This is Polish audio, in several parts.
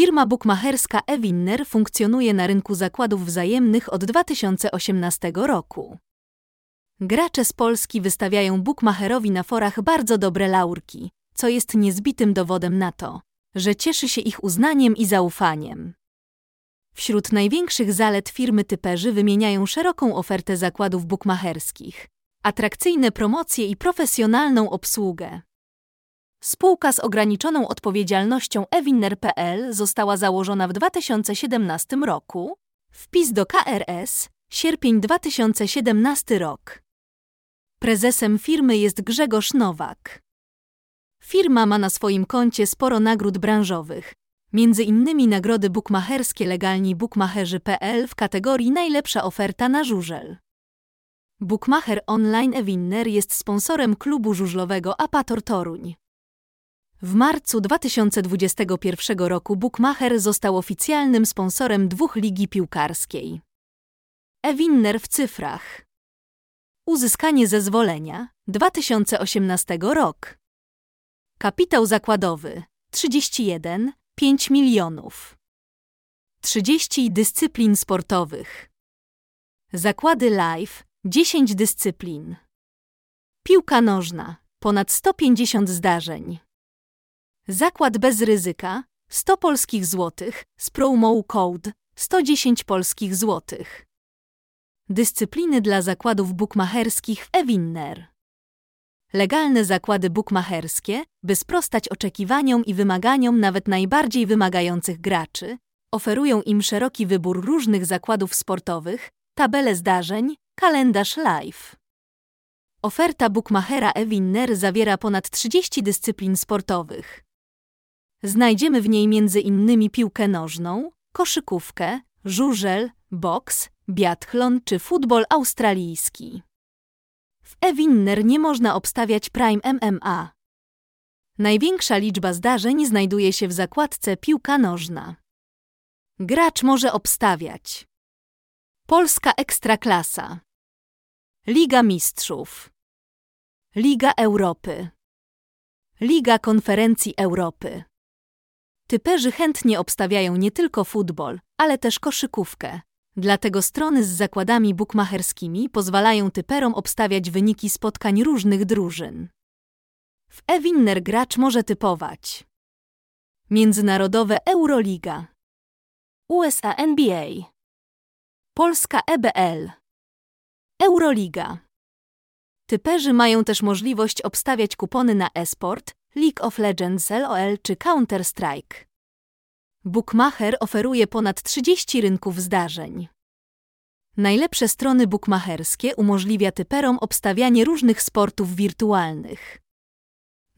Firma bukmacherska eWinner funkcjonuje na rynku zakładów wzajemnych od 2018 roku. Gracze z Polski wystawiają bukmacherowi na forach bardzo dobre laurki, co jest niezbitym dowodem na to, że cieszy się ich uznaniem i zaufaniem. Wśród największych zalet firmy typerzy wymieniają szeroką ofertę zakładów bukmacherskich, atrakcyjne promocje i profesjonalną obsługę. Spółka z ograniczoną odpowiedzialnością ewinner.pl została założona w 2017 roku. Wpis do KRS sierpień 2017 rok. Prezesem firmy jest Grzegorz Nowak. Firma ma na swoim koncie sporo nagród branżowych, między innymi nagrody bukmacherskie legalni bukmacherzy.pl w kategorii Najlepsza oferta na żużel. Bukmacher Online Ewinner jest sponsorem klubu żużlowego Apator Toruń. W marcu 2021 roku Bukmacher został oficjalnym sponsorem dwóch ligi piłkarskiej. Ewinner w cyfrach. Uzyskanie zezwolenia 2018 rok. Kapitał zakładowy 31 5 milionów. 30 dyscyplin sportowych. Zakłady live 10 dyscyplin. Piłka nożna ponad 150 zdarzeń. Zakład bez ryzyka 100 polskich złotych z promo code 110 polskich złotych. Dyscypliny dla zakładów bukmacherskich Ewinner. Legalne zakłady bukmacherskie, by sprostać oczekiwaniom i wymaganiom nawet najbardziej wymagających graczy, oferują im szeroki wybór różnych zakładów sportowych, tabele zdarzeń, kalendarz live. Oferta bukmachera Ewinner zawiera ponad 30 dyscyplin sportowych. Znajdziemy w niej innymi piłkę nożną, koszykówkę, żużel, boks, biathlon czy futbol australijski. W Ewinner nie można obstawiać Prime MMA. Największa liczba zdarzeń znajduje się w zakładce piłka nożna. Gracz może obstawiać Polska Ekstraklasa Liga Mistrzów Liga Europy Liga Konferencji Europy Typerzy chętnie obstawiają nie tylko futbol, ale też koszykówkę. Dlatego strony z zakładami bukmacherskimi pozwalają typerom obstawiać wyniki spotkań różnych drużyn. W Ewinner gracz może typować. Międzynarodowe Euroliga. USA NBA Polska EBL Euroliga. Typerzy mają też możliwość obstawiać kupony na esport, League of Legends LOL czy Counter-Strike. Bookmacher oferuje ponad 30 rynków zdarzeń. Najlepsze strony bookmacherskie umożliwia typerom obstawianie różnych sportów wirtualnych.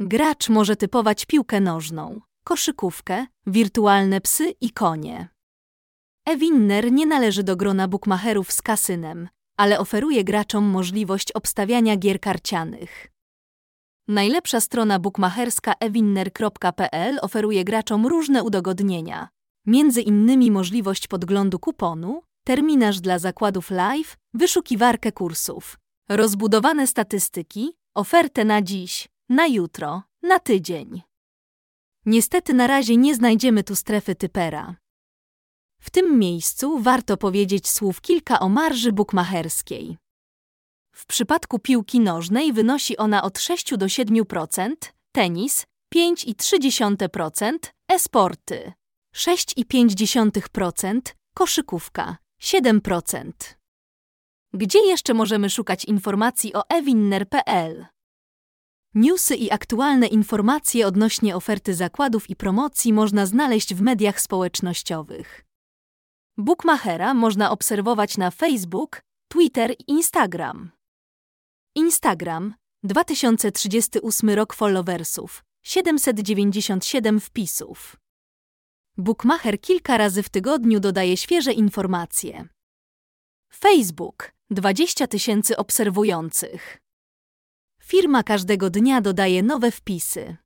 Gracz może typować piłkę nożną, koszykówkę, wirtualne psy i konie. Ewinner nie należy do grona bookmacherów z kasynem, ale oferuje graczom możliwość obstawiania gier karcianych. Najlepsza strona bukmacherska ewinner.pl oferuje graczom różne udogodnienia, między innymi możliwość podglądu kuponu, terminarz dla zakładów live, wyszukiwarkę kursów, rozbudowane statystyki, ofertę na dziś, na jutro, na tydzień. Niestety na razie nie znajdziemy tu strefy typera. W tym miejscu warto powiedzieć słów kilka o marży bukmacherskiej. W przypadku piłki nożnej wynosi ona od 6 do 7%, tenis 5,3%, e-sporty 6,5%, koszykówka 7%. Gdzie jeszcze możemy szukać informacji o ewinner.pl? Newsy i aktualne informacje odnośnie oferty zakładów i promocji można znaleźć w mediach społecznościowych. Bookmachera można obserwować na Facebook, Twitter i Instagram. Instagram 2038 rok followersów 797 wpisów. Bookmacher kilka razy w tygodniu dodaje świeże informacje. Facebook 20 tysięcy obserwujących. Firma każdego dnia dodaje nowe wpisy.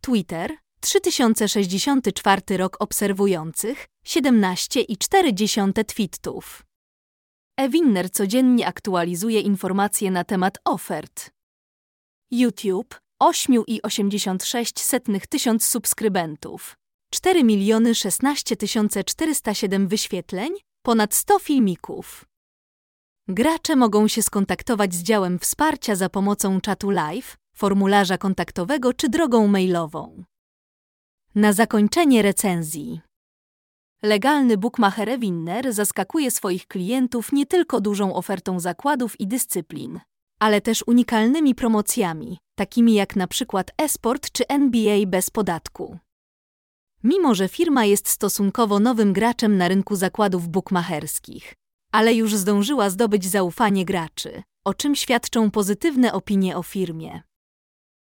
Twitter 3064 rok obserwujących 17,4 tweetów. Ewinner codziennie aktualizuje informacje na temat ofert. YouTube 8,86 tysiąc subskrybentów. 4 miliony 16 407 wyświetleń, ponad 100 filmików. Gracze mogą się skontaktować z działem wsparcia za pomocą czatu live, formularza kontaktowego czy drogą mailową. Na zakończenie recenzji. Legalny bookmacher Winner zaskakuje swoich klientów nie tylko dużą ofertą zakładów i dyscyplin, ale też unikalnymi promocjami, takimi jak na przykład e-sport czy NBA bez podatku. Mimo, że firma jest stosunkowo nowym graczem na rynku zakładów bookmacherskich, ale już zdążyła zdobyć zaufanie graczy, o czym świadczą pozytywne opinie o firmie.